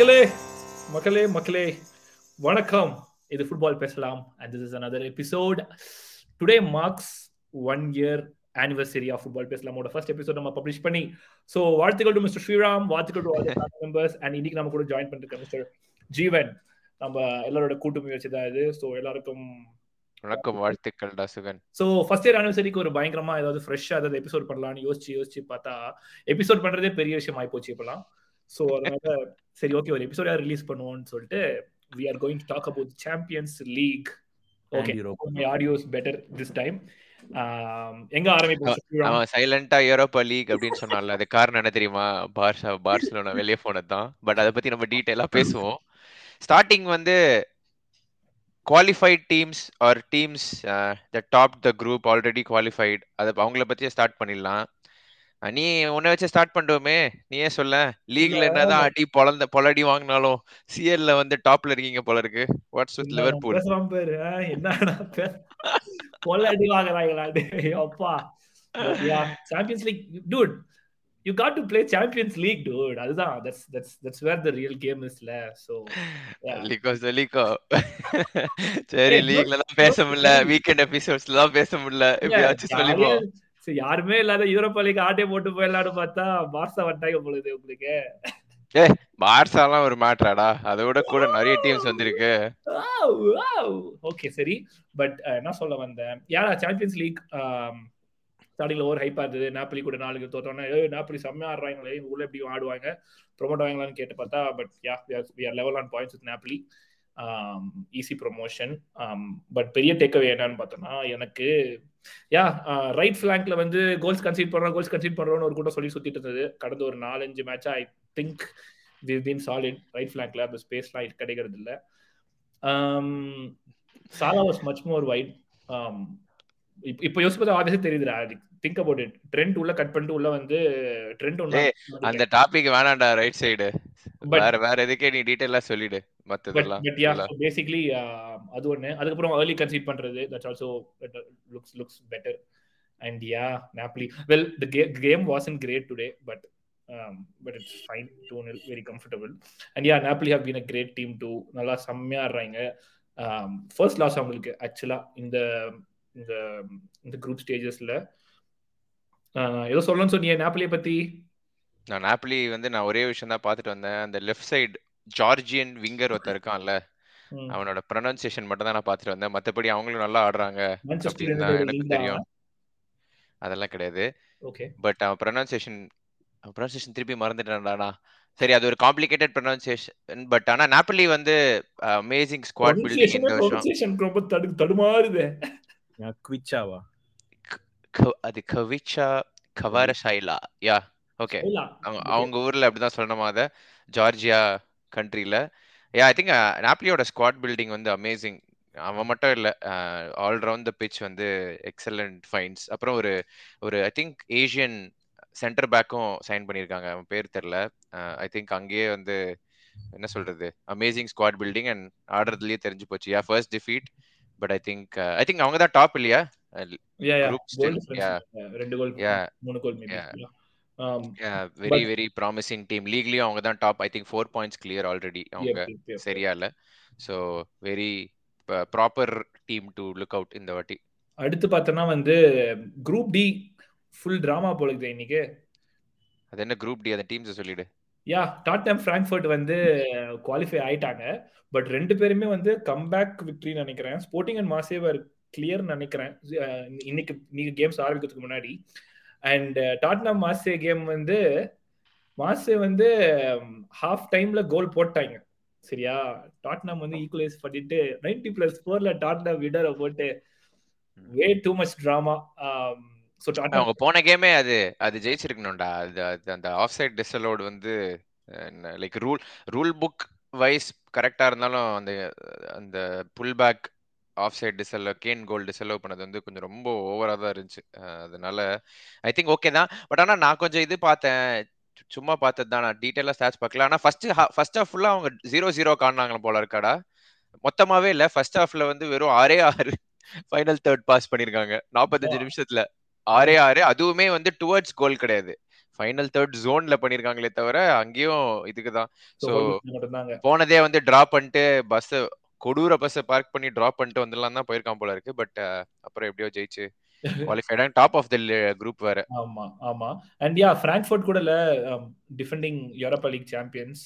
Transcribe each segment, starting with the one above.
மக்களே மக்களே மக்களே வணக்கம். இது ஃபுட்பால் பேசலாம். And this is another episode today marks one year anniversary of football பேசலாமோட first episode நம்ம பப்ளிஷ் பண்ணி. ஸோ வாழ்த்துக்கள் டு மிஸ்டர் ஸ்ரீராம் வாழ்த்துக்கள் டு ஆல் மெம்பர்ஸ் அண்ட் இன்னைக்கு நம்ம கூட ஜாயின் பண்ணிருக்க மிஸ்டர் ஜீவன் நம்ம எல்லாரோட கூட்டு முயற்சி தான் இது. ஸோ எல்லாருக்கும் வணக்கம் வாழ்த்துக்கள் சுகன். ஸோ ஃபர்ஸ்ட் இயர் ஆனிவர்சரிக்கு ஒரு பயங்கரமா ஏதாவது ஃப்ரெஷ்ஷா ஏதாவது எபிசோட் பண்ணலாம்னு யோசிச்சு யோசிச்சு பார்த்தா எபிசோட் பண்றதே பெரிய விஷயம் ஆயிப்போச்சு இப்பெல்லாம். ஸோ அதனால சரி ஓகே ஒரு எபிசோடா ரிலீஸ் பண்ணுவோம்னு சொல்லிட்டு we are going to talk about Champions League okay my audio's better this time எங்க ஆரம்பிப்போம்? அவன் சைலண்டா யூரோப்பா லீக் அப்படின்னு சொன்னான்ல அது காரணம் என்ன தெரியுமா? பார்சா பார்சலோனா வெளியே போனதுதான். பட் அதை பத்தி நம்ம டீட்டெயிலா பேசுவோம். ஸ்டார்டிங் வந்து qualified teams or teams the top the group already qualified அதை அவங்கள பத்தியே ஸ்டார்ட் பண்ணிடலாம். நீ உன்னை வச்சு ஸ்டார்ட் பண்ணுவோமே நீயே சொல்ல? லீக்ல என்னதான் அடி பொழந்த பொலடி வாங்கினாலும் சிஎல்ல வந்து டாப்ல இருக்கீங்க போல இருக்கு. வாட்ஸ் வித் லிவர்பூல் பேரு என்ன பொலடி வாங்குறாங்களா? அப்பா. Champions League dude you got to play Champions League dude அதுதான். That's that's that's where the real game இஸ்ல so லீகோ லீகோ சரி லீக்ல தான் பேச முடியல. வீக்கெண்ட் எபிசோட்ஸ்ல தான் பேச முடியல. எப்படியாச்சும் சொல்லிப்போ சரி யாருமே இல்லாத யூரோப்பா லீக் ஆட்டே போட்டு போயிடலாம்னு பார்த்தா பார்சா வட்டாங்க பொழுது உங்களுக்கு. ஏ பார்சாலாம் ஒரு மேட்ராடா அதோட கூட நிறைய டீம்ஸ் வந்திருக்கு. ஓகே சரி. பட் என்ன சொல்ல வந்தேன். யாரா? சாம்பியன்ஸ் லீக் ஸ்டார்டிங்ல ஓவர் ஹைப்பா இருந்தது. நாப்பலி கூட நாளுக்கு தோத்தோன்னே ஏ நாப்பலி செம்மையா ஆடுறாங்களே உள்ள எப்படி ஆடுவாங்க? ப்ரொமோட் ஆவாங்களான்னு கேட்டு பார்த்தா but yeah we are level on points with Napoli easy promotion but பெரிய டேக்அவே என்னன்னு பார்த்தோம்னா எனக்கு யா ரைட் ஃபிளாங்க்ல வந்து கோல்ஸ் கன்சீட் பண்றோம் கோல்ஸ் கன்சீட் பண்றோம்னு ஒரு கூட்டம் சொல்லி சுத்திட்டு இருந்தது. கடந்த ஒரு நாலஞ்சு மேட்சா I think we been solid right ஃபிளாங்க்ல அந்த ஸ்பேஸ்லாம் கிடைக்கிறது இல்லை. Salah was much more wide இப்போ யோசிப்பது ஆபியஸா தெரியுதுடா. திங்க் அபவுட் இட் ட்ரெண்ட் உள்ள கட் பண்ணிட்டு உள்ள வந்து ட்ரெண்ட் ஒண்ணு அந்த டாபிக் வேணாம்டா ரைட் சைடு வேற வேற எதுக்கே நீ டீடைலா சொல்லிடு. மத்ததெல்லாம் பட் யா பேசிக்கலி அது ஒண்ணு. அதுக்கப்புறம் ஏர்லி கன்சீட் பண்றது. That's also looks looks better and yeah Napoli well the game wasn't great today but but it's fine two nil very comfortable and yeah Napoli have been a great team too நல்லா செம்மையா ஆடுறாங்க. First loss அவங்களுக்கு ஆக்சுவலா இந்த இந்த இந்த group ஸ்டேஜஸ்ல ஏதோ சொல்லணும்னு சொன்னீங்க நாப்லியை பத்தி? நான் நாப்லி வந்து நான் ஒரே விஷயம் தான் பார்த்துட்டு வந்தேன். அந்த லெஃப்ட் சைடு ஜார்ஜியன் விங்கர் ஒருத்தர் இருக்கான்ல அவனோட ப்ரொனன்சியேஷன் மட்டும் தான் நான் பார்த்துட்டு வந்தேன். மற்றபடி அவங்களும் நல்லா ஆடுறாங்க. அப்படின்னு தான் எனக்கு தெரியும். அதெல்லாம் கிடையாது. பட் அவன் ப்ரொனன்சியேஷன் ப்ரொனன்சியேஷன் திருப்பி மறந்துட்டான்டா. சரி அது ஒரு காம்ப்ளிகேட்டட் ப்ரொனன்சியேஷன் பட் ஆனா நாப்பலி வந்து அமேசிங் ஸ்குவாட் பில்டிங் இந்த வருஷம்? ரொம்ப தடுமாறுது. குவிச்சாவா? அது கவிச்சா கவாரஷைலா யா ஓகே அவங்க ஊர்ல அப்படிதான் சொல்லணுமா அத? ஜார்ஜியா கண்ட்ரில யா ஐ திங்க் நாப்லியோட ஸ்குவாட் பில்டிங் வந்து அமேசிங் அவன் மட்டும் இல்ல ஆல் ரவுண்ட் த பிச் வந்து எக்ஸலண்ட் ஃபைன்ஸ் அப்புறம் ஒரு ஒரு ஐ திங்க் ஏஷியன் சென்டர் பேக்கும் சைன் பண்ணியிருக்காங்க. அவன் பேர் தெரில ஐ திங்க் அங்கேயே வந்து என்ன சொல்றது அமேசிங் ஸ்குவாட் பில்டிங் அண்ட் ஆடுறதுலயே தெரிஞ்சு போச்சு. Yeah first defeat but I think I think அவங்க தான் டாப் இல்லையா? ரெண்டு கோல் மூணு goal very very promising team லீக்லயும் அவங்க தான் top I think four points clear already அவங்க சரியா இல்ல. So very proper team to look out இந்த வாட்டி. அடுத்து பார்த்தோன்னா வந்து குரூப் டி ஃபுல் டிராமா போலுது இன்னைக்கு. அது என்ன குரூப் டி அந்த டீம்ஸ் சொல்லிடு. யா டாட்டம் ஃப்ராங்க்ஃபர்ட் வந்து குவாலிஃபை ஆயிட்டாங்க. பட் ரெண்டு பேருமே வந்து கம்பேக் விக்டரி நினைக்கிறேன். ஸ்போர்ட்டிங் அண்ட் மாசேவர் கிளியர் நினைக்கிறேன். இன்னைக்கு நீங்க கேம்ஸ் ஆரம்பிக்கிறதுக்கு முன்னாடி. அண்ட் டாட்னம் மாசே கேம் வந்து மாசே வந்து ஹாஃப் டைம்ல கோல் போட்டாங்க. சரியா? டாட்னம் வந்து ஈக்குவலைஸ் பண்ணிட்டு நைன்டி பிளஸ் ஃபோர்ல டாட்னம் விடரை போட்டு வே டூ மச் டிராமா அவங்க போன கேமே அது அது ஜெயிச்சிருக்கணும்டா. அது அந்த ஆஃப் சைட் டிஸ்அலோட் வந்து like rule rule book wise கரெக்டா இருந்தாலும் அந்த அந்த புல் பேக் ஆஃப் சைட் டிசல் கேன் கோல் டிசலவ் பண்ணது வந்து கொஞ்சம் ரொம்ப ஓவரா தான் இருந்துச்சு. அதனால ஐ திங்க் ஓகே தான். பட் ஆனா நான் கொஞ்சம் இது பார்த்தேன். சும்மா பார்த்தது தான். நான் டீட்டெயிலாக ஸ்டாட்ச் பார்க்கல. ஆனால் ஃபர்ஸ்ட் ஃபர்ஸ்ட் ஹாஃப் ஃபுல்லாக அவங்க ஜீரோ ஜீரோ காணாங்களா போல இருக்காடா. மொத்தமாவே இல்லை. ஃபர்ஸ்ட் ஹாஃப்ல வந்து வெறும் ஆறே ஆறு ஃபைனல் தேர்ட் பாஸ் பண்ணிருக்காங்க. நாற்பத்தஞ்சு நிமிஷத்துல. ஆறே ஆறு. அதுவுமே வந்து டுவர்ட்ஸ் கோல் கிடையாது. ஃபைனல் தேர்ட் ஜோன்ல பண்ணிருக்காங்களே தவிர அங்கேயும் இதுக்கு தான். ஸோ போனதே வந்து டிராப் பண்ணிட்டு பஸ் கொடூர பஸ் பார்க் பண்ணி டிராப் பண்ணிட்டு வந்துடலாம் தான் போயிருக்கான் போல இருக்கு. பட் அப்புறம் எப்படியோ ஜெயிச்சு qualified top of the group வேற. ஆமா ஆமா. அண்ட் யா பிராங்க்ஃபர்ட் கூட இல்ல டிஃபெண்டிங் யூரோப்பா லீக் சாம்பியன்ஸ்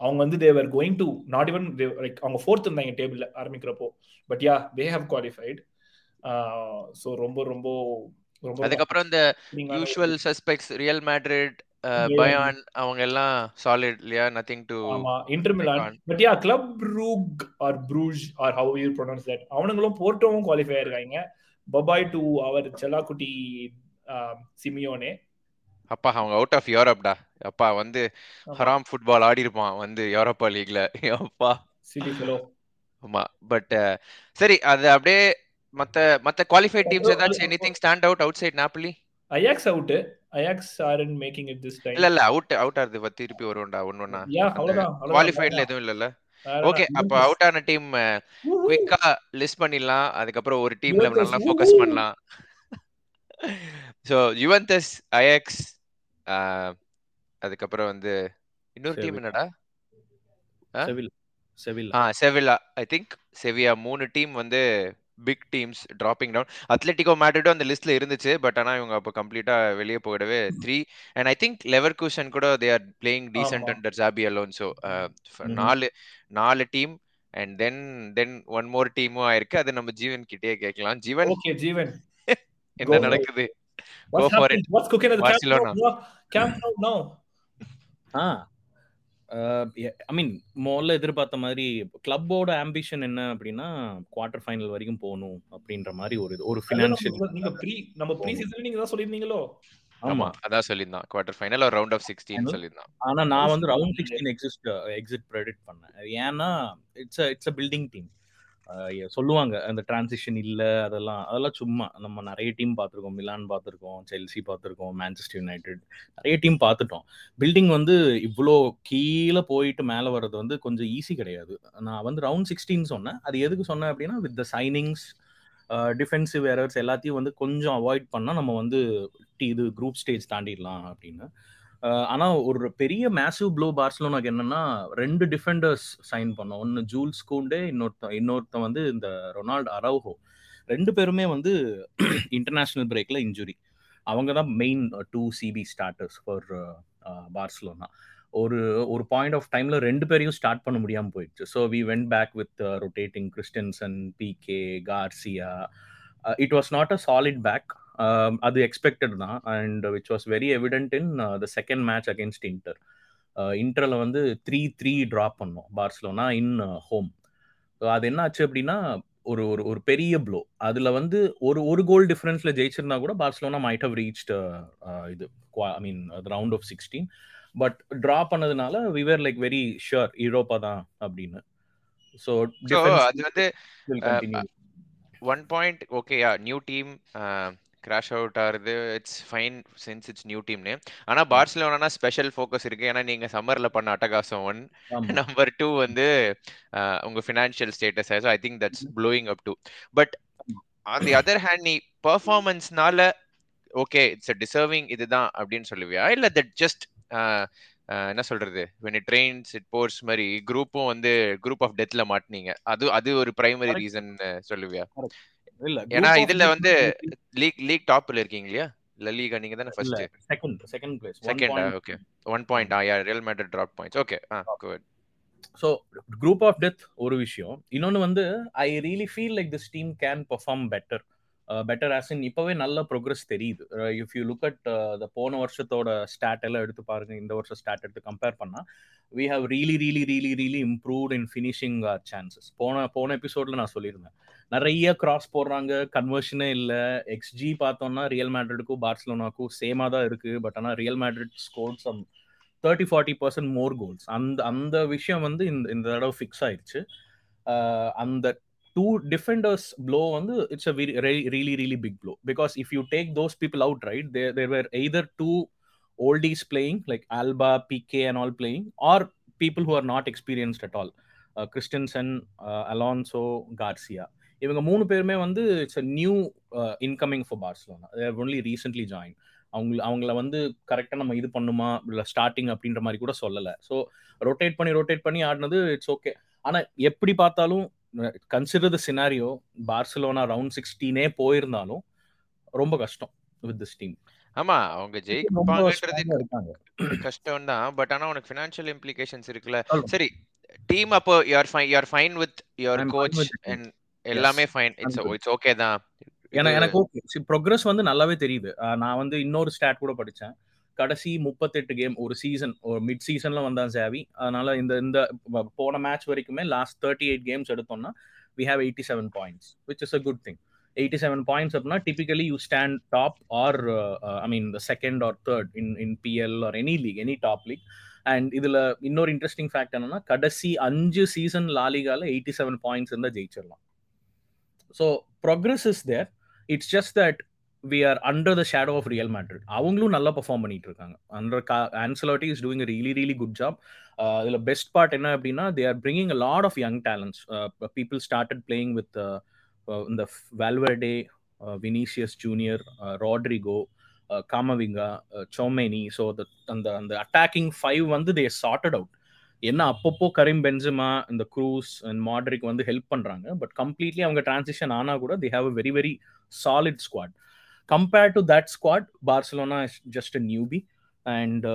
அவங்க வந்து they were going to not even like அவங்க ஃபோர்த் இருந்தாங்க டேபிள்ல ஆரம்பிக்கிறப்போ. But ya they have qualified so ரொம்ப ரொம்ப அதுக்கப்புறம் இந்த யூஷுவல் சஸ்பெக்ட்ஸ் ரியல் மேட்ரிட். பயான் அவங்க எல்லாம் சாலிட் இல்லையா? நத்திங் டு ஆமா Inter Milan. But ya club Brugge or Bruges or how you pronounce that அவனுங்களும் போர்ட்டோவும் குவாலிஃபை ஆயிருக்காங்க. பபாய் டு அவர் செல்லாக்குட்டி சிமியோனே அப்பா அவங்க அவுட் ஆஃப் யூரோப்டா அப்பா வந்து. ஹராம் ஃபுட்பால் ஆடி இருப்பான் வந்து யூரோப்பா லீக்ல அப்பா. ஆமா பட் சரி அது அப்படியே மத்த மத்த குவாலிஃபைட் டீம்ஸ் ஏதாச்சும் anything stand out outside Napoli Ajax out Ajax are in making it this time இல்ல இல்ல அவுட் அவுட் ஆகுது பத்தி திருப்பி வரும்டா ஒன்னொன்னா யா அவ்வளவுதான். குவாலிஃபைட்ல எதுவும் இல்லல்ல வேற ஓகே? அப்ப அவுட் ஆன டீம். குவிக்கா லிஸ்ட் பண்ணிடலாம் அதுக்கப்புறம் ஒரு டீம்ல நல்லா ஃபோக்கஸ். பண்ணலாம் சோ யுவென்டஸ் அயாக்ஸ் அதுக்கப்புறம் வந்து இன்னொரு டீம் Sevilla. என்னடா? செவில் செவில் ஆ செவிலா ஐ திங்க் செவியா மூணு டீம் வந்து big teams dropping down Atletico மேட்ரிடும் அந்த லிஸ்ட்ல இருந்துச்சு பட் ஆனா இவங்க அப்போ கம்ப்ளீட்டா வெளியே போயிடவே three and I think Leverkusen கூட they are playing decent. Under Xabi Alonso Mhm. நாலு நாலு team and then then one more டீமும் ஆயிருக்கு அது நம்ம ஜீவன் கிட்டே கேட்கலாம் ஜீவன் Okay, Jeevan. என்ன go for it. நடக்குது What's Go for happening? What's cooking at the Camp Barcelona. Nou? Camp Nou now. Ah I mean முதல்ல எதிர்பார்த்த மாதிரி கிளப்போட ஆம்பிஷன் என்ன அப்படின்னா குவார்டர் ஃபைனல் வரைக்கும் போகணும் அப்படின்ற மாதிரி ஒரு இது- ஒரு ஃபினான்ஷியல் நீங்க ப்ரீ நம்ம ப்ரீ சீசன்ல நீங்க தான் சொல்லிருந்தீங்களோ ஆமா அதான் சொல்லியிருந்தான். குவார்டர் ஃபைனல் ஒரு ரவுண்ட் ஆஃப் சிக்ஸ்டீன் Final? சொல்லியிருந்தான். ஆனா நான் வந்து round yes. Sixteen exist exit predict பண்ணேன். ஏன்னா it's it's a building team சொல்லுவாங்க. அந்த டிரான்சிஷன் இல்லை அதெல்லாம் அதெல்லாம் சும்மா. நம்ம நிறைய டீம் பார்த்துருக்கோம். மிலான் பார்த்துருக்கோம். செல்சி பார்த்துருக்கோம். மேன்செஸ்டர் யுனைடெட் நிறைய டீம் பார்த்துட்டோம். பில்டிங் வந்து இவ்வளோ கீழே போயிட்டு மேலே வர்றது வந்து கொஞ்சம் ஈஸி கிடையாது. நான் வந்து ரவுண்ட் சிக்ஸ்டீன் சொன்னேன். அது எதுக்கு சொன்னேன் அப்படின்னா with the signings defensive errors எல்லாத்தையும் வந்து கொஞ்சம் அவாய்ட் பண்ணால் நம்ம வந்து இது குரூப் ஸ்டேஜ் தாண்டிடலாம் அப்படின்னு. ஆனா ஒரு பெரிய மேசிவ் ப்ளோ பார்சலோனாக்கு என்னன்னா ரெண்டு டிஃபெண்டர்ஸ் சைன் பண்ணோம். ஒன்னு ஜூல்ஸ் கூண்டே இன்னொருத்தன் இன்னொருத்தன் வந்து இந்த ரொனால்டு அரவுஹோ ரெண்டு பேருமே வந்து இன்டர்நேஷனல் பிரேக்ல இன்ஜுரி அவங்க தான் main two CB starters for Barcelona ஒரு ஒரு பாயிண்ட் ஆஃப் டைம்ல ரெண்டு பேரையும் ஸ்டார்ட் பண்ண முடியாம போயிடுச்சு. So we went back with rotating Christensen Pique Garcia it was not a solid back அது எக்ஸ்பெக்டட் தான். And which was very evident in the second match against Inter இன்டர்ல வந்து த்ரீ த்ரீ ட்ராப் பண்ணோம். Barcelona in home அது என்ன ஆச்சு அப்படின்னா ஒரு ஒரு ஒரு பெரிய ப்ளோ அதுல வந்து ஒரு ஒரு கோல் டிஃபரன்ஸ்ல ஜெயிச்சிருந்தா கூட பார்சலோனா மைட் ஹவ் ரீச்ட் இது I mean round of sixteen but draw பண்ணதுனால we were like very sure Europa தான் அப்படின்னு. ஸோ அது வந்து ஒன் பாயிண்ட் ஓகேயா நியூ டீம் கிராஷ் அவுட் ஆகுது it's fine since it's new டீம்னு ஆனா பார்சலோனா ஸ்பெஷல் ஃபோக்கஸ் இருக்கு. ஏன்னா நீங்க சம்மர்ல பண்ண அட்டகாசம் ஒன் நம்பர் டூ வந்து உங்க financial status I think that's blowing up to but on the other hand நீ பெர்ஃபார்மன்ஸ்னால ஓகே இட்ஸ் அ டிசர்விங் இதுதான் அப்படின்னு சொல்லுவியா? இல்ல தட் ஜஸ்ட் என்ன சொல்றது? When it rains it pours மாதிரி குரூப்பும் வந்து குரூப் ஆஃப் டெத்ல மாட்டினீங்க. அது அது ஒரு பிரைமரி. ரீசன் சொல்லுவியா? இல்ல ஏன்னா இதுல வந்து லீக் லீக் டாப்ல இருக்கீங்க இல்லையா? இல்ல லீக் நீங்க தானே first second second place second okay one point ah ya real matter drop points okay ah good so group of death ஒரு விஷயம். இன்னொன்று வந்து I really feel like this team can perform better better as in இப்போவே நல்ல progress தெரியுது. If you look at the போன வருஷத்தோட start எல்லாம் எடுத்து பாருங்க. இந்த வருஷம் ஸ்டாட் எடுத்து கம்பேர் பண்ணா we have really really really really improved in finishing or chances போன போன எபிசோட்ல நான் சொல்லியிருந்தேன். நிறைய கிராஸ் போடுறாங்க. கன்வர்ஷனே இல்லை. எக்ஸ்ஜி பார்த்தோம்னா ரியல் மேட்ரிடுக்கும் பார்சலோனாக்கும் சேமா தான் இருக்கு. பட் ஆனால் Real Madrid score some thirty forty percent more goals அந்த அந்த விஷயம் வந்து இந்த இந்த தடவை ஃபிக்ஸ் ஆயிடுச்சு அந்த டூ டிஃபெண்டர்ஸ் ப்ளோ வந்து it's a really really big blow because if you take those people out right there there were either two oldies playing like Alba PK, and and all or or people who are not at at all uh, Christensen, uh, Alonso, இவங்க மூணு பேருமே வந்து it's a new incoming for Barcelona they've only recently join அவங்க அவங்கள வந்து கரெக்டாக நம்ம இது பண்ணுமா இல்லை ஸ்டார்டிங் அப்படின்ற மாதிரி கூட சொல்லலை. ஸோ ரொட்டேட் பண்ணி ரொட்டேட் பண்ணி ஆடினது இட்ஸ் ஓகே ஆனால் எப்படி பார்த்தாலும் consider the scenario Barcelona round சிக்ஸ்டீனே போயிருந்தாலும் ரொம்ப கஷ்டம் வித் திஸ் டீம் ஆமா அவங்க ஜெயிப்பாங்கன்றது கஷ்டம் தான் பட் ஆனா உனக்கு ஃபினான்ஷியல் இம்ப்ளிகேஷன்ஸ் இருக்குல்ல. சரி டீம் அப்போ you are fine you are fine with your coach and எல்லாமே ஃபைன் இட்ஸ் இட்ஸ் ஓகே தான். எனக்கு எனக்கு ஓகே ப்ரோக்ரஸ் வந்து நல்லாவே தெரியுது. நான் வந்து இன்னொரு ஸ்டாட் கூட படிச்சேன். கடைசி முப்பத்தெட்டு கேம் ஒரு சீசன் ஒரு மிட் சீசன்ல வந்தான் சேவி அதனால இந்த இந்த போன மேட்ச் வரைக்குமே லாஸ்ட் தேர்ட்டி எயிட் கேம்ஸ் எடுத்தோம்னா we have eighty seven points which is a good thing eighty seven points அப்படின்னா typically you stand top or I mean the second or third in in PL or any league any top league and இதுல இன்னொரு interesting fact என்னன்னா கடைசி அஞ்சு season லாலிகால eighty seven points இருந்தால் ஜெயிச்சிடலாம் so progress is there it's just that we are under the shadow of Real Madrid அவங்களும் நல்லா perform பண்ணிட்டு இருக்காங்க under Ancelotti is doing really really good job அதில் பெஸ்ட் பார்ட் என்ன அப்படின்னா they are bringing a lot of young talents people started playing with இந்த Valverde Vinicius Junior Rodrygo Camavinga Tchouameni so அந்த அந்த அட்டாக்கிங் ஃபைவ் வந்து தே chartered out என்ன அப்பப்போ Karim Benzema இந்த க்ரூஸ் அண்ட் மாட்ரிக் வந்து ஹெல்ப் பண்ணுறாங்க பட் கம்ப்ளீட்லி அவங்க டிரான்சிஷன் ஆனா கூட they have a very very solid squad compared to that squad Barcelona is just a newbie and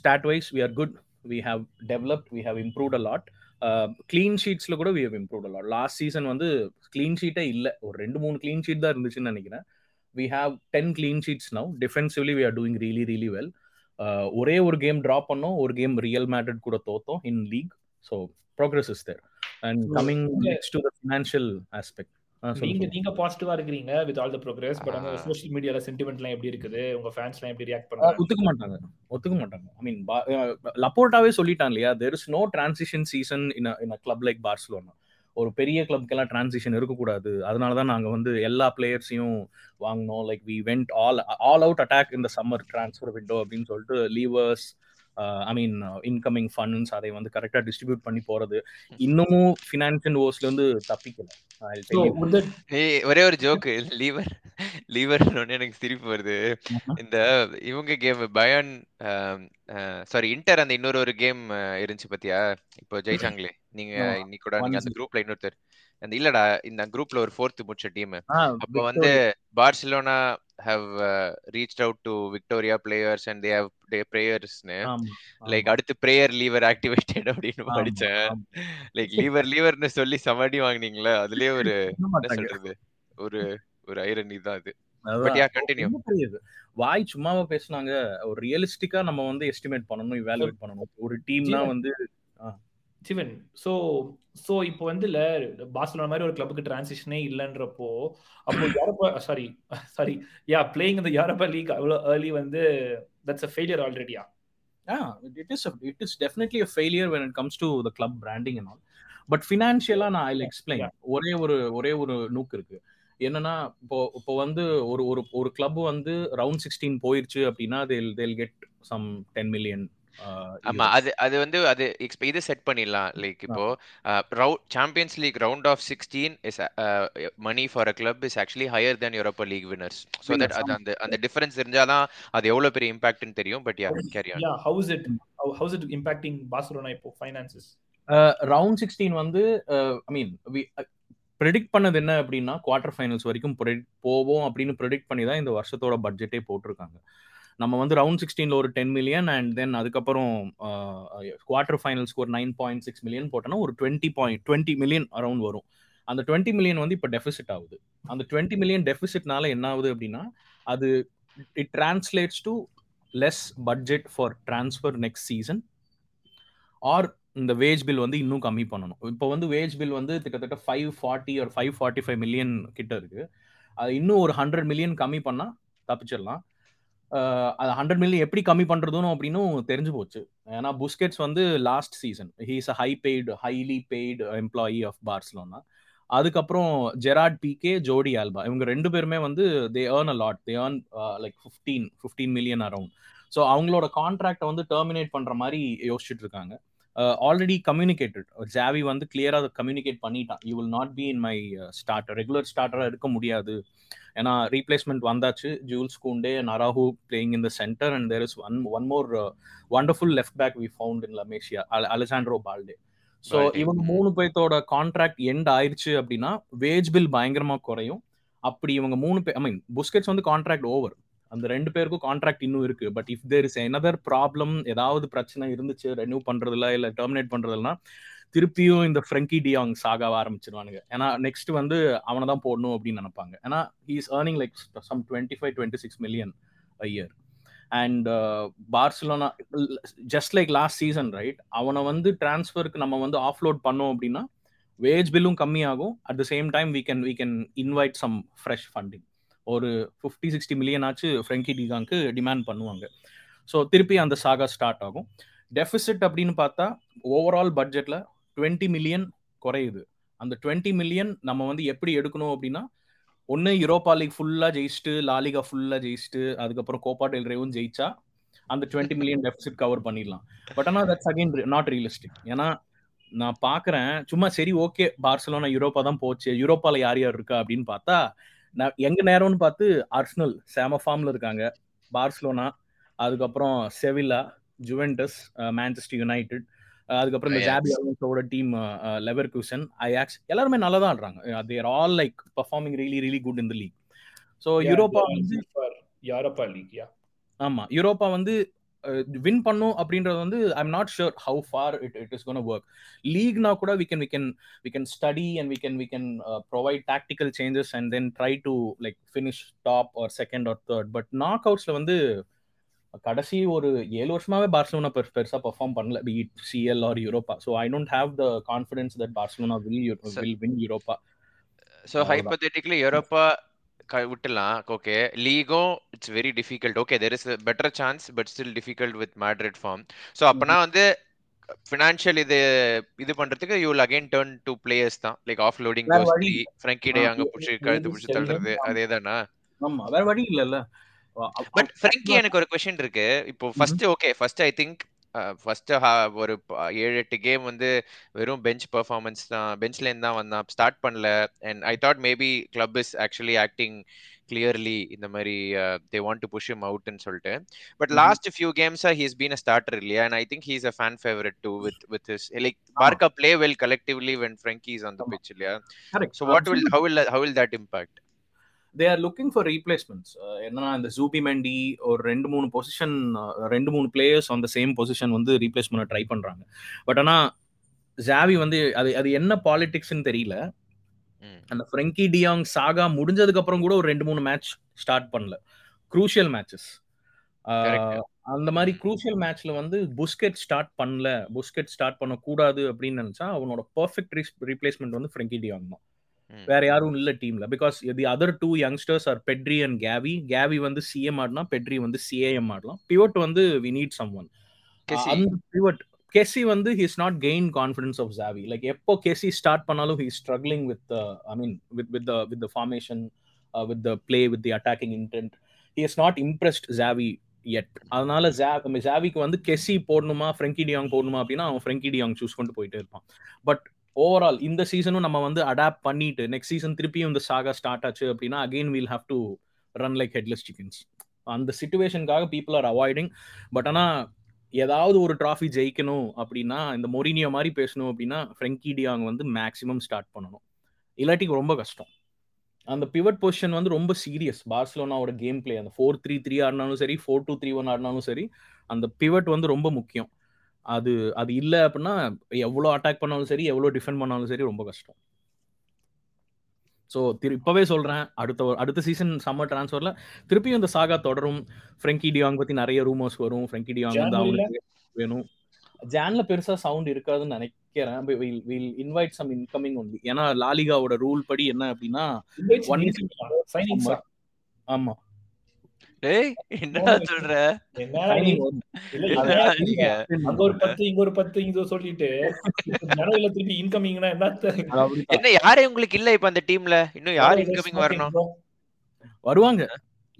stat wise we are good we have developed we have improved a lot clean ஷீட்ஸ்ல கூட we have improve a lot last season வந்து clean ஷீட்டே இல்லை. ஒரு ரெண்டு மூணு clean sheet தான் இருந்துச்சுன்னு நினைக்கிறேன். We have ten clean sheets now defensively we are doing really really well ஒரே ஒரு கேம் ட்ராப் பண்ணோம். ஒரு கேம் ரியல் மேட்ரிட் கூட தோத்தோம் in league so progress is there and coming next to the financial aspect நீங்க நீங்க பாசிட்டிவா இருக்கிறீங்க with all the progress but அந்த சோஷியல் மீடியால சென்டிமெண்ட்லாம் எப்படி இருக்குது? உங்க ஃபேன்ஸ்லாம் எப்படி ரியாக்ட் பண்றாங்க? ஒத்துக்க மாட்டாங்க. ஒத்துக்க மாட்டாங்க. ஐ மீன் லப்போர்ட்டாவே சொல்லிட்டான் இல்லையா? There is no transition season in in club like Barcelona ஒரு பெரிய கிளப்க்கெல்லாம் டிரான்சிஷன் இருக்கக்கூடாது. அதனால தான் நாங்கள் வந்து எல்லா பிளேயர்ஸையும் வாங்கினோம். Like we went all all out attack இந்த சம்மர் டிரான்ஸ்ஃபர் விண்டோ அப்படின்னு சொல்லிட்டு leavers I mean incoming funds அதை வந்து கரெக்டாக டிஸ்ட்ரிபியூட் பண்ணி போறது இன்னமும் ஃபினான்ஷியல் ஓர்ஸ்ல இருந்து தப்பிக்கல. ஒரே ஒரு ஜோக்கு லீவர் லீவர் எனக்கு சிரிப்பு வருது. இந்த இவங்க கேம் பயான் சாரி இன்டர் அந்த இன்னொரு ஒரு கேம் இருந்துச்சு பத்தியா? இப்போ ஜெயிச்சாங்களே நீங்க இன்னைக்கு கூட நீங்க அந்த குரூப்ல இன்னொருத்தர். அந்த இல்லடா இந்த குரூப்ல ஒரு ஃபோர்த் முடிச்ச டீம் அப்போ வந்து Barcelona have reach out to Victoria players and they have டே பிரேயர்ஸ்னு லைக் அடுத்து பிரேயர் லீவர் ஆக்டிவேட்டட் அப்படின்னு படிச்சேன். லைக் லீவர் லீவர்னு சொல்லி சமாடி வாங்குனீங்களா அதுலயே ஒரு என்ன சொல்றது? ஒரு ஒரு ஐரனி தான் அது. வாய் சும்மாவா பேசுனாங்க. ஒரு ரியலிஸ்டிக்கா நம்ம வந்து எஸ்டிமேட் பண்ணணும் இவாலுவேட் பண்ணணும். ஒரு டீம்னா வந்து சிவன் ஸோ ஸோ இப்போ வந்து இல்ல பார்சலோனா மாதிரி ஒரு கிளப்புக்கு டிரான்சிஷனே இல்லைன்றப்போ அப்போ Europa sorry sorry ya playing இந்த யூரோப்பா லீக் அவ்வளோ ஏர்லி வந்து that's a failure ஆல்ரெடியா it is it is definitely a failure when it comes to the club branding and all but ஃபினான்ஷியலா நான் ஐ எக்ஸ்பிளைன் ஒரே ஒரு ஒரே ஒரு நூக் இருக்கு. என்னன்னா இப்போ இப்போ வந்து ஒரு ஒரு ஒரு கிளப் வந்து ரவுண்ட் சிக்ஸ்டீன் போயிருச்சு அப்படின்னா தேல் தேல் கெட் சம் டென் மில்லியன் ஆமா அது அது வந்து அது இது செட் பண்ணிடலாம். லைக் இப்போ Champions League round of sixteen is money for a club is actually higher than Europa League winners so that அது அந்த அந்த டிஃபரன்ஸ் தெரிஞ்சாதான் அது எவ்வளவு பெரிய இம்பாக்ட்னு தெரியும். But yeah carry on how is it how is it impacting Barcelona இப்போ ஃபைனான்சஸ் ரவுண்ட் சிக்ஸ்டீன் வந்து ஐ மீன் ப்ரெடிக்ட் பண்ணது என்ன அப்படின்னா குவார்டர் ஃபைனல்ஸ் வரைக்கும் ப்ரெடிக்ட் போவோம் அப்படின்னு ப்ரெடிக்ட் பண்ணி தான் இந்த வருஷத்தோட பட்ஜெட்டே போட்டிருக்காங்க. நம்ம வந்து ரவுண்ட் சிக்ஸ்டீனில் ஒரு டென் மில்லியன் அண்ட் தென் அதுக்கப்புறம் குவார்டர் ஃபைனல்ஸ்க்கு ஒரு நைன் பாயிண்ட் சிக்ஸ் மில்லியன் போட்டோன்னா ஒரு twenty point twenty million around வரும். அந்த டுவெண்ட்டி மில்லியன் வந்து இப்போ டெஃபிசிட் ஆகுது. அந்த டுவெண்ட்டி மில்லியன் டெஃபிசிட்னால என்ன ஆகுது அப்படின்னா அது it translates to less budget for transfer next season or இந்த வேஜ் பில் வந்து இன்னும் கம்மி பண்ணணும். இப்போ வந்து வேஜ் பில் வந்து கிட்டத்தட்ட ஃபைவ் ஃபார்ட்டி ஒரு ஃபைவ் ஃபார்ட்டி ஃபைவ் மில்லியன் கிட்ட இருக்கு. அது இன்னும் ஒரு ஹண்ட்ரட் மில்லியன் கம்மி பண்ணால் தப்பிச்சிடலாம். அது ஹண்ட்ரட் மில்லியன் எப்படி கம்மி பண்ணுறதுன்னு அப்படின்னு தெரிஞ்சு போச்சு. ஏன்னா புஸ்கெட்ஸ் வந்து last season he's a high paid highly paid employee of Barcelona அதுக்கப்புறம் ஜெராட் பிகே ஜோடி ஆல்பா இவங்க ரெண்டு பேருமே வந்து they earn a lot they earn like fifteen fifteen million around so அவங்களோட கான்ட்ராக்டை வந்து டெர்மினேட் பண்ணுற மாதிரி யோசிச்சுட்டு இருக்காங்க. ஆல்ரெடி கம்யூனிகேட்டட் ஜாவி வந்து கிளியரா அதை கம்யூனிகேட் பண்ணிட்டான். You will not be in my starter regular ஸ்டார்டரா இருக்க முடியாது. ஏன்னா ரீப்ளேஸ்மெண்ட் வந்தாச்சு. Jules Kounde நராஹூ playing in the centre and there is one one more wonderful left back we found in La Masia Alejandro Balde so இவங்க மூணு பேர்த்தோட contract end ஆயிடுச்சு அப்படின்னா wage bill பயங்கரமா குறையும். அப்படி இவங்க மூணு பேர் ஐ மீன் புஸ்கெட்ஸ் வந்து கான்ட்ராக்ட் ஓவர் அந்த ரெண்டு பேருக்கும் கான்ட்ராக்ட் இன்னும் இருக்கு. But if there is another problem ஏதாவது பிரச்சனை இருந்துச்சு ரெனியூ பண்றதுல இல்ல டெர்மினேட் பண்றதுலனா திருப்பியும் இந்த ஃப்ரெங்கி டியாங் சாகாவ ஆரம்பிச்சிருவானுங்க. ஏன்னா நெக்ஸ்ட் வந்து அவனை தான் போடணும் அப்படின்னு நினைப்பாங்க. ஏன்னா he is earning like some twenty five twenty six million a year and Barcelona just like last season right அவனை வந்து டிரான்ஸ்ஃபருக்கு நம்ம வந்து ஆஃப்லோட் பண்ணோம் அப்படின்னா வேஜ் பில்லும் கம்மியாகும். At the same time we can we can invite some fresh funding ஒரு fifty sixty million ஆச்சு ஃப்ரெங்கி டிகாங்க்கு டிமாண்ட் பண்ணுவாங்க. ஸோ திருப்பி அந்த சாகா ஸ்டார்ட் ஆகும். டெஃபிசிட் அப்படின்னு பார்த்தா ஓவரால் பட்ஜெட்டில் டுவெண்ட்டி மில்லியன் குறையுது. அந்த டுவெண்ட்டி மில்லியன் நம்ம வந்து எப்படி எடுக்கணும் அப்படின்னா ஒன்று யூரோப்பா லீக் ஃபுல்லாக ஜெயிச்சுட்டு லாலிகா ஃபுல்லாக ஜெயிச்சுட்டு அதுக்கப்புறம் கோப்பா டெல் ரேவும் ஜெயிச்சா அந்த டுவெண்ட்டி மில்லியன் டெபிசிட் கவர் பண்ணிடலாம். பட் ஆனால் தட்ஸ் அகைன் நாட் ரியலிஸ்டிக் ஏன்னா நான் பார்க்குறேன் சும்மா சரி ஓகே பார்சலோனா யூரோப்பா தான் போச்சு. யூரோப்பாவில் யார் யார் இருக்கா அப்படின்னு பார்த்தா நான் எங்க நேரம்னு பார்த்து அர்ஸ்னல் சேம ஃபார்ம்ல இருக்காங்க. பார்சலோனா அதுக்கப்புறம் செவில்லா ஜுவென்டஸ் மேன்செஸ்டர் யுனைடெட் அதுக்கப்புறம் இந்த ஜாபி அலோன்ஸோட டீம் லெவர் குசன் ஐஆக்ஸ் எல்லாருமே நல்லா தான் ஆடுறாங்க they're all like performing really really good in the league so Europa வந்து யூரோப்பா லீக் யா ஆமா யூரோப்பா வந்து வின் பண்ணும் அப்படின்றது வந்து I'm not sure how far it it is gonna work லீக்னா கூட we can we can we can study and we can we can provide tactical changes and then try to like finish top or second or third but knock அவுட்ஸ்ல வந்து கடைசி ஒரு ஏழு வருஷமாவே Barcelona பெருசா perform பண்ணல. Be it CL or Europa so I don't have the confidence that Barcelona will will win Europa so hypothetically Europa விட்டுலாம் okay லீகும் it's very difficult okay there is better chance but still difficult with Madrid form so அப்பனா வந்து financial இது இது பண்றதுக்கு you will again turn to players தான். Like of loading கோஸ்டி Frenkie டே அங்க புடிச்சு கழுத்து புடிச்சு தள்ளுறது அதே தானா? ஆமா வேற வழி இல்லல்ல. பட் ஃப்ரெங்கி எனக்கு ஒரு கொஸ்டின் இருக்கு. இப்போ first okay first I think first ஒரு ஏழு எட்டு கேம் வந்து வெறும் பெஞ்ச் பெர்ஃபார்மன்ஸ் தான் பெஞ்ச்ல இருந்து தான் வந்தான். ஸ்டார்ட் பண்ணல. And I thought maybe club is actually acting clearly இந்த மாதிரி they want to push him அவுட்னு சொல்லிட்டு. பட் லாஸ்ட் ஃபியூ கேம்ஸா ஹீஸ் பீன் அ ஸ்டார்டர் இல்லையா? And I think he's a fan favourite to with with his like Barca play well collectively when Frenkie is on the pitch இல்லையா? So what will how will how will that impact they are looking for replacements என்னன்னா இந்த Zupee Mendy ஒரு ரெண்டு மூணு position ரெண்டு மூணு players அந்த same position வந்து ரீப்ளேஸ் பண்ண ட்ரை பண்றாங்க. பட் ஆனா ஜாவி வந்து அது அது என்ன பாலிடிக்ஸ்னு தெரியல. அந்த ஃப்ரெங்கி டியாங் சாகா முடிஞ்சதுக்கு அப்புறம் கூட ஒரு ரெண்டு மூணு மேட்ச் ஸ்டார்ட் பண்ணல. குரூஷியல் மேட்சஸ் அந்த மாதிரி குரூஷியல் மேட்ச்ல வந்து புஸ்கெட் ஸ்டார்ட் பண்ணல. புஸ்கெட் ஸ்டார்ட் பண்ண கூடாது அப்படின்னு நினைச்சா அவனோட பர்ஃபெக்ட் ரீப்ளேஸ்மெண்ட் வந்து ஃப்ரெங்கி டியாங் தான். வேற யாரும் இல்ல டீம்ல because the other two youngsters are Pedri and Gavi Gavi வந்து சிஎம் ஆடலாம் பெட்ரி வந்து சிஏஎம் ஆடலாம். பிவட் வந்து வி நீட் சம் ஒன் அந்த பிவட் கெசி வந்து his not gain confidence of Xavi like எப்போ கெசி ஸ்டார்ட் பண்ணாலும் he struggling with I mean with with with formation with the play with the attacking intent he is not impressed Xavi yet அதனால ஜாவிக்கு வந்து கெசி போடணுமா Frenkie டியாங் போடணுமா அப்படின்னா அவன் Frenkie டியாங் choose பண்ணிட்டு போயிட்டே இருப்பான். பட் ஓவரால் இந்த சீசனும் நம்ம வந்து அடாப்ட் பண்ணிட்டு நெக்ஸ்ட் சீசன் திருப்பியும் இந்த சாகா ஸ்டார்ட் ஆச்சு அப்படின்னா again we'll have to run like headless chickens அந்த சுச்சுவேஷனுக்காக பீப்புள் ஆர் அவாய்டிங் பட் ஆனால் ஏதாவது ஒரு ட்ராஃபி ஜெயிக்கணும் அப்படின்னா இந்த மொரினியோ மாதிரி பேசணும் அப்படின்னா ஃப்ரெங்கி டியாங் வந்து மேக்ஸிமம் ஸ்டார்ட் பண்ணணும். இல்லாட்டி ரொம்ப கஷ்டம். அந்த பிவட் பொசிஷன் வந்து ரொம்ப சீரியஸ் பார்சலோனாவோட கேம் பிளே அந்த ஃபோர் த்ரீ த்ரீ ஆடினாலும் சரி ஃபோர் டூ த்ரீ ஒன் ஆடினாலும் சரி அந்த பிவட் வந்து ரொம்ப முக்கியம். அது அது இல்லை அப்படின்னா எவ்வளோ அட்டாக் பண்ணாலும் சரி எவ்வளோ டிஃபெண்ட் பண்ணாலும் சரி ரொம்ப கஷ்டம். ஸோ திரு இப்போவே சொல்கிறேன் அடுத்த அடுத்த சீசன் சம்மர் டிரான்ஸ்ஃபரில் திருப்பியும் இந்த சாகா தொடரும். ஃப்ரெங்கி டியாங் பற்றி நிறைய ரூமர்ஸ் வரும். ஃப்ரெங்கி டியாங் வந்து அவங்களுக்கு வேணும். ஜான்ல பெருசா சவுண்ட் இருக்காதுன்னு நினைக்கிறேன். Will will invite some incoming only ஏன்னா லாலிகாவோட ரூல் படி என்ன அப்படின்னா ஆமா. டேய் என்னடா சொல்ற அங்க ஒரு பத்து இங்க ஒரு பத்து இங்க சொல்லிட்டு ஜனவரில திருப்பி இன்கமிங்னா என்ன என்ன யாரே உங்களுக்கு இல்ல இப்ப அந்த டீம்ல இன்னும் யார் இன்கமிங் வரணும்? வருவாங்க.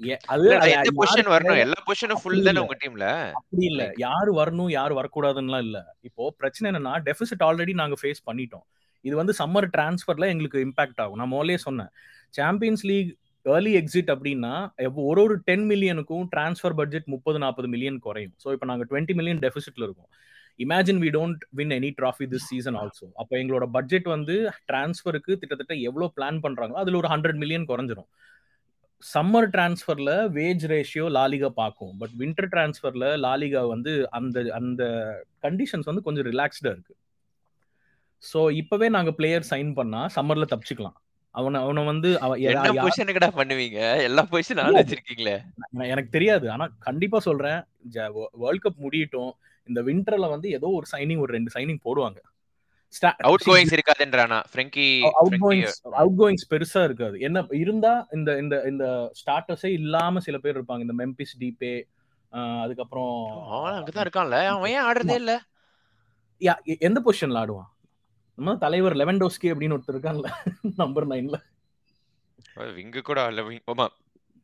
எந்த பொசிஷன் வரணும்? எல்லா பொசிஷனும் ஃபுல் தானே உங்க டீம்ல அப்படி இல்ல. யாரு வரணும் யாரு வரக்கூடாதுன்னுலாம் இல்ல. இப்போ பிரச்சனை என்னன்னா டெபிசிட் ஆல்ரெடி நாங்க ஃபேஸ் பண்ணிட்டோம். இது வந்து சம்மர் டிரான்ஸ்ஃபர்ல எங்களுக்கு இம்பாக்ட் ஆகும். நான் முதலே சொன்னேன். சாம்பியன்ஸ் லீக் ஏர்லி எக்ஸிட் அப்படின்னா ஒரு ஒரு டென் மில்லியனுக்கும் டிரான்ஸ்ஃபர் பட்ஜெட் முப்பது நாற்பது மில்லியன் குறையும். ஸோ இப்போ நாங்கள் டுவெண்ட்டி மில்லியன் டெபிசிட்ல இருக்கோம். Imagine we don't win any trophy this season also அப்போ எங்களோட பட்ஜெட் வந்து டிரான்ஸ்ஃபருக்கு கிட்டத்தட்ட எவ்வளோ பிளான் பண்ணுறாங்களோ அதில் ஒரு ஹண்ட்ரட் மில்லியன் குறைஞ்சிரும். சம்மர் டிரான்ஸ்ஃபர்ல வேஜ் ரேஷியோ லாலிகா பார்க்கும் பட் வின்டர் டிரான்ஸ்ஃபர்ல லாலிகா வந்து அந்த அந்த கண்டிஷன்ஸ் வந்து கொஞ்சம் ரிலாக்ஸ்டா இருக்கு. ஸோ இப்பவே நாங்கள் பிளேயர் சைன் பண்ணா சம்மர்ல தப்பிச்சுக்கலாம். அவனை அவனை வந்து பொசிஷனுக்குடா பண்ணுவீங்க? எல்லா பொசிஷன் வச்சிருக்கீங்களே? எனக்கு தெரியாது. ஆனா கண்டிப்பா சொல்றேன். வேர்ல்ட் கப் முடியட்டும். இந்த விண்டர்ல வந்து ஏதோ ஒரு சைனிங் ஒரு ரெண்டு சைனிங் போடுவாங்க. அவுட் கோயிங்ஸ் இருக்காதுன்றானா? Frenkie outgoings outgoings பெருசா இருக்காது. என்ன இருந்தா இந்த இந்த இந்த ஸ்டார்டர்ஸே இல்லாம சில பேர் இருப்பாங்க. இந்த மெம்பிஸ் டிபே அதுக்கப்புறம் அவன் அங்கதான் இருக்கான்ல. அவன் ஏன் ஆடுறதே இல்ல? யா எந்த பொசிஷன்ல ஆடுவான்? நம்ம தலைவர் லெவன்டோஸ்கி அப்படின்னு ஒருத்தர் இருக்கான்ல நம்பர் நைன்ல விங்க கூட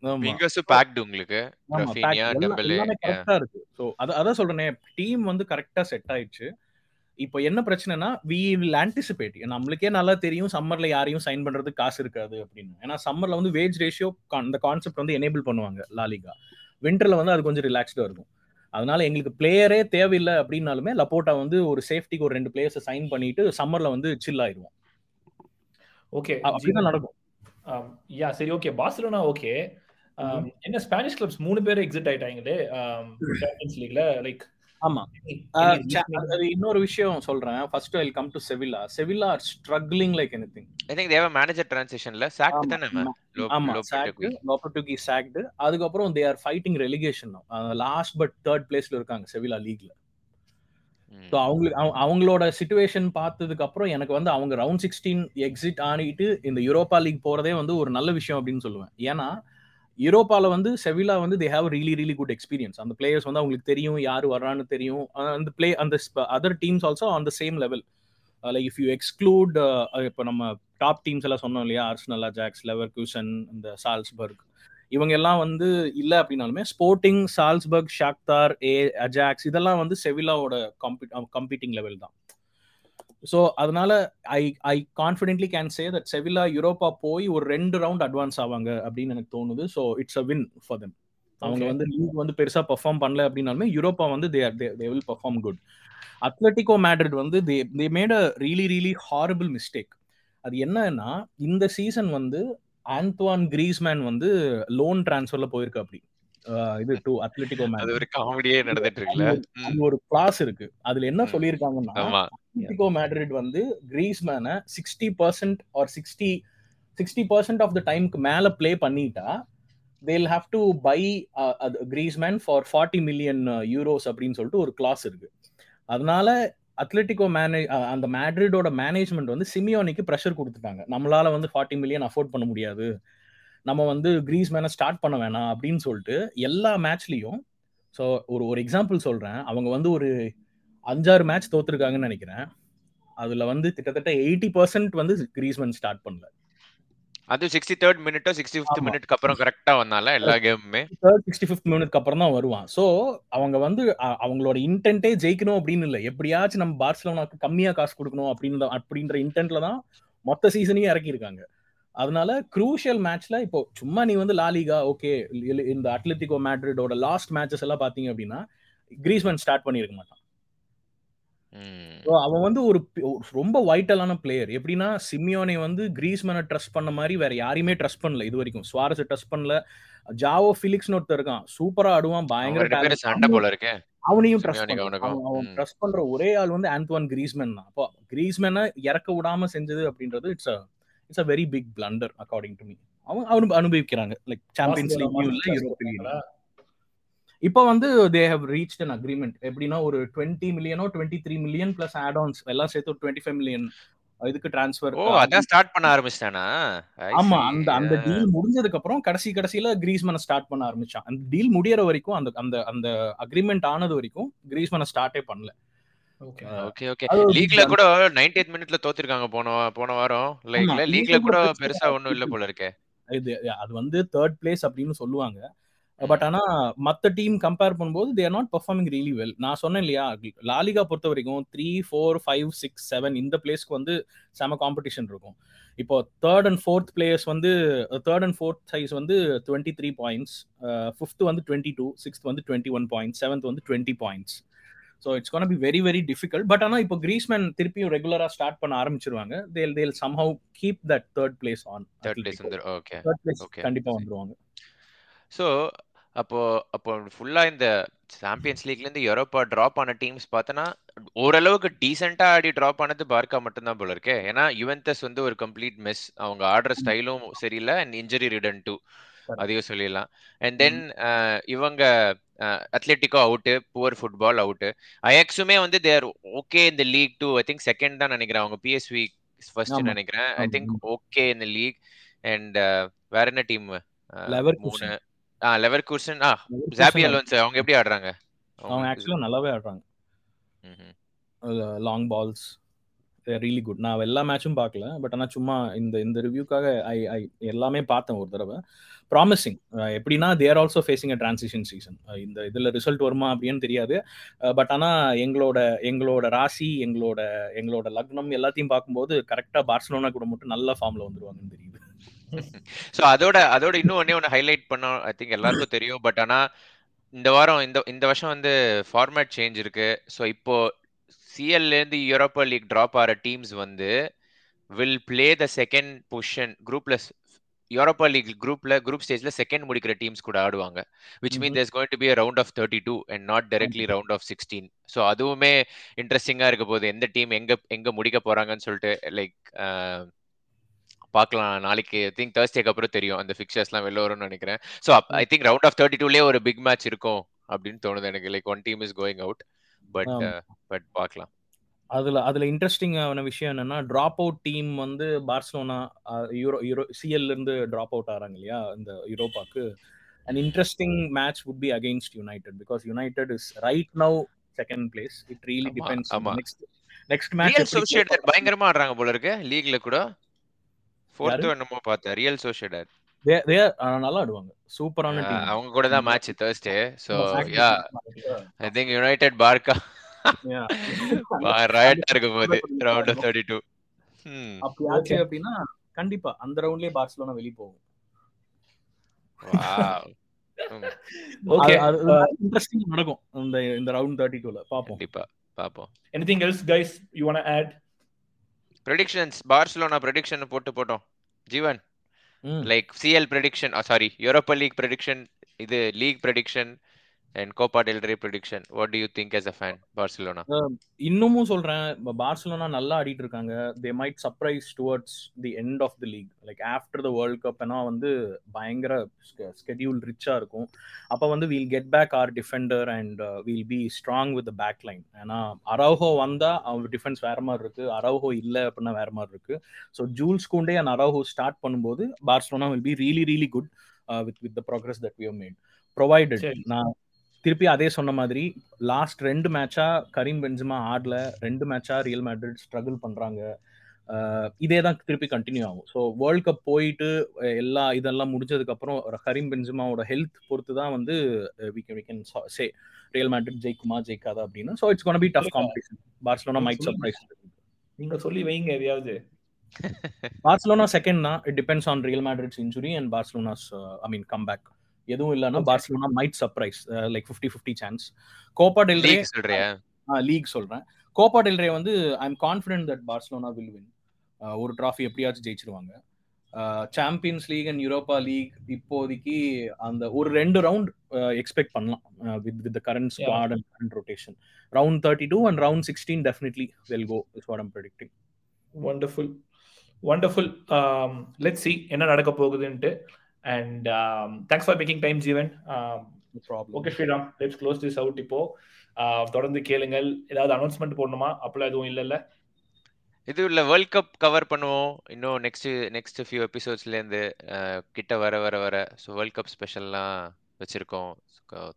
ஆமா. விங்கர்ஸ் பேக்டு உங்களுக்கு ரஃபீனியா டெம்பலே கரெக்டா இருக்கு. சோ அத அத சொல்றேனே டீம் வந்து கரெக்டா செட் ஆயிடுச்சு. இப்போ என்ன பிரச்சனைனா வி வில் ஆன்டிசிபேட் நம்மளுக்கே நல்லா தெரியும் சம்மர்ல யாரையும் சைன் பண்றதுக்கு காசு இருக்காது அப்படின்னு. ஏன்னா சம்மர்ல வந்து வேஜ் ரேஷியோ அந்த கான்செப்ட் வந்து எனேபிள் பண்ணுவாங்க லாலிகா. விண்டர்ல வந்து அது கொஞ்சம் ரிலாக்ஸ்டா இருக்கும். அதனால எங்களுக்கு பிளேயரே தேவையில்லை அப்படின்னாலுமே லப்போட்டா வந்து ஒரு சேஃப்டிக்கு ஒரு ரெண்டு பிளேயர்ஸ் சைன் பண்ணிட்டு சம்மர்ல வந்து சில் ஆயிடுவோம். ஓகே அப்படிதான் நடக்கும். யா சரி ஓகே பார்சலோனா ஓகே என்ன ஸ்பானிஷ் கிளப்ஸ் மூணு பேர் எக்ஸிட் ஆயிட்டாங்களே? சாம்பியன்ஸ் லீக்ல லைக் ஆமா. அது இன்னொரு விஷயம் சொல்றேன். First I come to Sevilla Sevilla are struggling like anything I think they've manager ட்ரான்சிஷன்ல sacked தானே ஆமா. சாக்ட் லோபர்டுகி சாக்ட் அதுக்கு they are fighting relegation last but third பிளேஸ்ல இருக்காங்க செவில்லா லீக்ல ஸோ அவங்களுக்கு அவங்களோட சுச்சுவேஷன் பார்த்ததுக்கு அப்புறம் எனக்கு வந்து அவங்க ரவுண்ட் சிக்ஸ்டீன் எக்ஸிட் ஆனிட்டு இந்த யூரோப்பா லீக் போறதே வந்து ஒரு நல்ல விஷயம் அப்படின்னு சொல்லுவேன். ஏன்னா யூரோப்பாவில் வந்து செவிலா வந்து they have really really good experience அந்த பிளேயர்ஸ் வந்து அவங்களுக்கு தெரியும் யார் வர்றான்னு தெரியும். அந்த பிளே அந்த other teams also on the same level like if you exclude இப்போ நம்ம டாப் டீம்ஸ் எல்லாம் சொன்னோம் இல்லையா? ஆர்ஸ்னல் அஜாக்ஸ் லெவர் கியூசன் இந்த சால்ஸ்பர்க் இவங்க எல்லாம் வந்து இல்லை அப்படின்னாலுமே ஸ்போர்ட்டிங் சால்ஸ்பர்க் ஷாக்தார் ஏ அஜாக்ஸ் இதெல்லாம் வந்து செவிலாவோட காம்பி கம்பீட்டிங் லெவல் தான். ஸோ அதனால I I confidently can say that Sevilla Europa போய் ஒரு ரெண்டு ரவுண்ட் அட்வான்ஸ் ஆவாங்க அப்படின்னு எனக்கு தோணுது. So it's a win for them அவங்க வந்து லீக் வந்து பெருசா பெர்ஃபார்ம் பண்ணல அப்படின்னாலுமே யூரோப்பா வந்து they they will perform good Atletico Madrid வந்து they they made a really really horrible mistake அது என்னன்னா இந்த சீசன் வந்து ஆந்த்வான் கிரீஸ்மேன் வந்து லோன் டிரான்ஸ்ஃபர்ல போயிருக்கு அப்படி இது டு அத்லெட்டிகோ அது ஒரு காமெடியே நடந்துட்டு இருக்குல்ல ஒரு கிளாஸ் இருக்கு. அதுல என்ன சொல்லியிருக்காங்கன்னா அத்லெட்டிகோ மேட்ரிட் வந்து கிரீஸ்மேனை sixty percent or sixty sixty percent of the டைம்க்கு மேல பிளே பண்ணிட்டா they'll have to buy Griezmann for forty million euros அப்படின்னு சொல்லிட்டு ஒரு கிளாஸ் இருக்கு. அதனால அத்லெட்டிகோ மேனேஜ் அந்த மேட்ரிடோட மேனேஜ்மெண்ட் வந்து சிமியோனிக்கு ப்ரெஷர் கொடுத்துட்டாங்க. நம்மளால வந்து ஃபார்ட்டி மில்லியன் அஃபோர்ட் பண்ண முடியாது. நம்ம வந்து கிரீஸ் மேன ஸ்டார்ட் பண்ண வேணாம் அப்படின்னு சொல்லிட்டு எல்லா மேட்ச்லயும் ஸோ ஒரு ஒரு எக்ஸாம்பிள் சொல்றேன். அவங்க வந்து ஒரு அஞ்சாறு மேட்ச் தோத்துருக்காங்கன்னு நினைக்கிறேன். அதுல வந்து கிட்டத்தட்ட எயிட்டி பர்சன்ட் வந்து கிரீஸ்மேன் ஸ்டார்ட் பண்ணல. அது சிக்ஸ்டி தேர்ட் மினிட்டோ சிக்ஸ்டி ஃபிஃப்த் மினிட்க்கு அப்புறம் கரெக்டா வந்தால எல்லா கேமுமே தேர்ட் சிக்ஸ்டி ஃபிஃப்த் மினிட்க்கு அப்புறம் தான் வருவான். ஸோ அவங்க வந்து அவங்களோட இன்டென்ட்டே ஜெயிக்கணும் அப்படின்னு இல்லை. எப்படியாச்சும் நம்ம பார்சலோனாக்கு கம்மியா காசு கொடுக்கணும் அப்படின்னு அப்படின்ற இன்டென்ட்ல தான் மொத்த சீசனையும் இறக்கியிருக்காங்க. அதனால குரூஷியல் மேட்ச்ல இப்போ சும்மா நீ வந்து லாலிகா ஓகே இந்த அட்லட்டிகோ மேட்ரிடோட லாஸ்ட் மேட்சஸ் எல்லாம் பாத்தீங்க அப்படின்னா கிரீஸ்மேன் ஸ்டார்ட் பண்ணிருக்க மாட்டான். அவன் வந்து ஒரு ரொம்ப வைட்டலான பிளேயர் எப்படின்னா சிமியோனை வந்து கிரீஸ்மேனை ட்ரஸ்ட் பண்ண மாதிரி வேற யாரையுமே ட்ரஸ்ட் பண்ணல இது வரைக்கும். சுவாரஸை ட்ரஸ்ட் பண்ணல. ஜாவோ பிலிக்ஸ் ஒருத்தர் இருக்கான். சூப்பரா ஆடுவான் பயங்கர சண்டை போல இருக்கு. அவனையும் அவன் ட்ரஸ்ட் பண்ற ஒரே ஆள் வந்து ஆந்தவான் கிரீஸ்மேன் தான். அப்போ கிரீஸ்மேனை இறக்க விடாம செஞ்சது அப்படின்றது it's it's a very big blunder according to me அவங்க அவனு அனுபவிக்கிறாங்க. லைக் சாம்பியன்ஸ் லீக் யூரோப்பியன் இப்போ வந்து they have reach an agreement எப்படின்னா ஒரு twenty மில்லியனோ twenty three million plus add ons எல்லாம் சேர்த்து ஒரு டுவெண்ட்டி ஃபைவ் மில்லியன் இதுக்கு டிரான்ஸ்ஃபர் ஓ அதான் ஸ்டார்ட் பண்ண ஆரம்பிச்சிட்டானா? ஆமா அந்த அந்த டீல் முடிஞ்சதுக்கு அப்புறம் கடைசி கடைசியில கிரீஸ்மனை ஸ்டார்ட் பண்ண ஆரம்பிச்சான். அந்த டீல் முடியற வரைக்கும் அந்த அந்த அந்த அக்ரிமெண்ட் ஆனது வரைக்கும் கிரீஸ்மனை ஸ்டார்ட்டே பண்ணல. ஓகே ஓகே லீக்ல கூட 90th மினிட்ல தோத்திருக்காங்க போன போன வாரம். லைக்ல லீக்ல கூட பெருசா ஒண்ணும் இல்ல போல இருக்கே. இது அது வந்து தேர்ட் பிளேஸ் அப்படின்னு சொல்லுவாங்க. பட் ஆனா மத்த டீம் கம்பேர் பண்ணும்போது they're not performing really well நான் சொன்னேன் இல்லையா லாலிகா பொறுத்த வரைக்கும் three four five six seven இந்த பிளேஸ்க்கு வந்து செம காம்படிஷன் இருக்கும். இப்போ தேர்ட் அண்ட் ஃபோர்த் பிளேயர்ஸ் வந்து தேர்ட் அண்ட் ஃபோர்த் சைஸ் வந்து டுவெண்ட்டி த்ரீ பாயிண்ட்ஸ் ஃபிஃப்த் வந்து டுவெண்ட்டி டூ சிக்ஸ்த் வந்து டுவெண்ட்டி ஒன் பாயிண்ட்ஸ் செவன்த் வந்து twenty points so it's gonna be very very difficult but ஆனால் இப்போ கிரீஸ்மேன் திருப்பியும் ரெகுலராக ஸ்டார்ட் பண்ண ஆரம்பிச்சிருவாங்க. They'll they'll somehow keep that third place on third place okay third place. கண்டிப்பாக வந்துருவாங்க. ஸோ அப்போ அப்போ ஃபுல்லா இந்த சாம்பியன்ஸ் லீக்ல இருந்து யூரோப்பா டிராப் ஆன டீம்ஸ் பார்த்தனா ஓரளவுக்கு டீசெண்டா ஆடி டிராப் ஆனது பார்க்கா மட்டும்தான் போல இருக்கே. ஏன்னா யுவென்டஸ் வந்து ஒரு கம்ப்ளீட் மிஸ் அவங்க ஆடுற ஸ்டைலும் சரியில்லை. அண்ட் இன்ஜரி ரிடன் டூ அதையும் சொல்லிடலாம். அண்ட் தென் இவங்க Atletico out poor football out அயக்ஸுமே வந்து தேர் ஓகே இந்த league two I think second தான் நினைக்கிறேன். அவங்க பிஎஸ்வி ஃபர்ஸ்ட். நினைக்கிறேன். ஐ திங்க் ஓகே இந்த லீக் அண்ட் வேற என்ன டீம் Leverkusen. மூணு. ஆ லெவர் கூர்சன் ஆ ஜாபி அலோன்ஸ் அவங்க எப்படி ஆடுறாங்க? அவங்க ஆக்சுவலாக நல்லாவே ஆடுறாங்க. லாங் பால்ஸ் ரியலி குட் நான் எல்லா மேட்சும் பார்க்கல பட் ஆனால் சும்மா இந்த இந்த ரிவ்யூக்காக ஐ ஐ எல்லாமே பார்த்தேன் ஒரு தடவை. ப்ராமிசிங் எப்படின்னா they're also facing a transition season இந்த இதில் ரிசல்ட் வருமா அப்படின்னு தெரியாது. பட் ஆனால் எங்களோட எங்களோட ராசி எங்களோட எங்களோட லக்னம் எல்லாத்தையும் பார்க்கும்போது கரெக்டாக பார்சலோனா கூட மட்டும் நல்ல ஃபார்மில் வந்துருவாங்கன்னு தெரியுது. ஸோ அதோட அதோட இன்னும் ஒன்னே ஒன்று ஹைலைட் பண்ண ஐ திங்க் எல்லாருக்கும் தெரியும். பட் ஆனால் இந்த வாரம் இந்த இந்த வருஷம் வந்து ஃபார்மேட் சேஞ்ச் இருக்கு. ஸோ இப்போ சிஎல்ல இருந்து யூரோப்பா லீக் டிராப் ஆகிற டீம்ஸ் வந்து will play the second position குரூப்ல யூரோப்பா லீக் குரூப்ல குரூப் ஸ்டேஜ்ல செகண்ட் முடிக்கிற டீம்ஸ் கூட ஆடுவாங்க. Which mean there's going to be round of thirty two and not directly round of sixteen so அதுவுமே இன்ட்ரெஸ்டிங்கா இருக்க போகுது. எந்த டீம் எங்க எங்க முடிக்க போறாங்கன்னு சொல்லிட்டு லைக் பார்க்கலாம். நாளைக்கு ஐ திங்க் தேர்ஸ்டேக்கு அப்புறம் தெரியும். அந்த ஃபிக்சர்ஸ்லாம் வெளில வரும்னு நினைக்கிறேன். So I think round of thirty டூலேயே ஒரு பிக் மேட்ச் இருக்கும் அப்படின்னு தோணுது எனக்கு. Like one team is going out but. But பார்க்கலாம். அதுல அதுல இன்ட்ரெஸ்டிங்கான விஷயம் என்னன்னா டிராப் அவுட் டீம் வந்து பார்சலோனா யூரோ யூரோ சிஎல்ல இருந்து டிராப் அவுட் ஆறாங்க இல்லையா? இந்த யூரோப்பாக்கு. And interesting match would be against United because United is right now second place it really depends. Next next match Sociedad பயங்கரமா ஆடுறாங்க போல இருக்கு. லீக்ல கூட. ஃபோர்த்? என்னமோ பார்த்தேன். ரியல் சோஷியேட்டட் நல்லா ஆடுவாங்க சூப்பரான டீம் அவங்க கூட தான் match Thursday so yeah I think United Barca ரயட்டா இருக்க போகுது ரவுண்ட் ஆஃப் தேர்ட்டி டூ அப்படி ஆச்சு அப்படின்னா கண்டிப்பா அந்த ரவுண்ட்லயே பார்சலோனா வெளிய போகும். ஓகே இன்ட்ரெஸ்டிங் நடக்கும். இந்த இந்த ரவுண்ட் தேர்ட்டி டூல பாப்போம். கண்டிப்பா பாப்போம். Anything else guys you want add predictions Barcelona prediction போட்டு போட்டோம். Jeevan. Like CL prediction sorry Europa League prediction இது league prediction and Copa del Rey prediction what do you think as a fan Barcelona இன்னமும் சொல்றேன் Barcelona நல்லா ஆடிட்டு இருக்காங்க. They might surprise towards the end of the league like after the World Cup ஏன்னா வந்து பயங்கர schedule ரிச்சா இருக்கும். அப்ப வந்து we'll get back our defender and we'll be strong with back line ஏன்னா அரௌஹோ வந்தா அவர் டிஃபென்ஸ் வேற மாதிரி இருக்கு. அரௌஹோ இல்ல அப்படின்னா வேற மாதிரி இருக்கு. So Jules Kounde and Araujo start பண்ணும்போது Barcelona will be really really good with with the progress that we made provided. நான் திருப்பி அதே சொன்ன மாதிரி லாஸ்ட் ரெண்டு மேட்சா கரீம் பென்ஜிமா ஆடல ரெண்டு மேட்சா ரியல் மேட்ரிட் ஸ்ட்ரகிள் பண்றாங்க. இதே தான் திருப்பி கண்டினியூ ஆகும். ஸோ வேர்ல்ட் கப் போயிட்டு எல்லா இதெல்லாம் முடிஞ்சதுக்கு அப்புறம் கரீம் பென்ஜிமாவோட ஹெல்த் பொறுத்து தான் வந்து we can we can say Real Madrid ஜெயிக்குமா ஜெயிக்காதா அப்படின்னு. So it's gonna be tough competition Barcelona might surprise நீங்க சொல்லி வைங்க எதையாவது. பார்சலோனா செகண்ட் தான். It depends on Real Madrid's injury and Barcelona's I mean come back எதுவும் இல்லைன்னா Barcelona might surprise like fifty fifty chance Copa del Rey league சொல்றேன். Copa del Rey வந்து I am confident that Barcelona will win ஒரு trophy எப்படியாச்சும் ஜெயிச்சிருவாங்க. Champions League and Europa League இப்போதைக்கு அந்த ஒரு ரெண்டு ரவுண்ட் எக்ஸ்பெக்ட் பண்ணலாம். With with current squad and current rotation round thirty two and round sixteen definitely we'll go is what I'm predicting wonderful wonderful let see என்ன நடக்க போகுதுன்ட்டு. And thanks for making time Jeevan okay Sriram let's close this out இப்போ. தொடர்ந்து கேளுங்கள். ஏதாவது announcement போடணுமா? அப்பெல்லாம் எதுவும் இல்லைல்ல. இது இல்ல. வேர்ல்ட் கப் கவர் பண்ணுவோம். இன்னும் நெக்ஸ்ட் நெக்ஸ்ட் ஃபியூ எபிசோட்ஸ்ல இருந்து கிட்ட வர வர வர. ஸோ வேர்ல்ட் கப் ஸ்பெஷல்லாம் வச்சிருக்கோம்.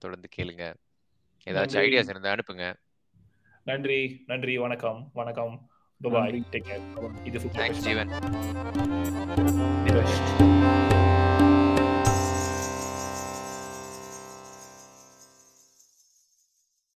தொடர்ந்து கேளுங்க. ஏதாச்சும் ஐடியாஸ் இருந்தா அனுப்புங்க. நன்றி. நன்றி. வணக்கம். வணக்கம். பாய் டேக் கேர் இது தேங்க்ஸ் ஜீவன்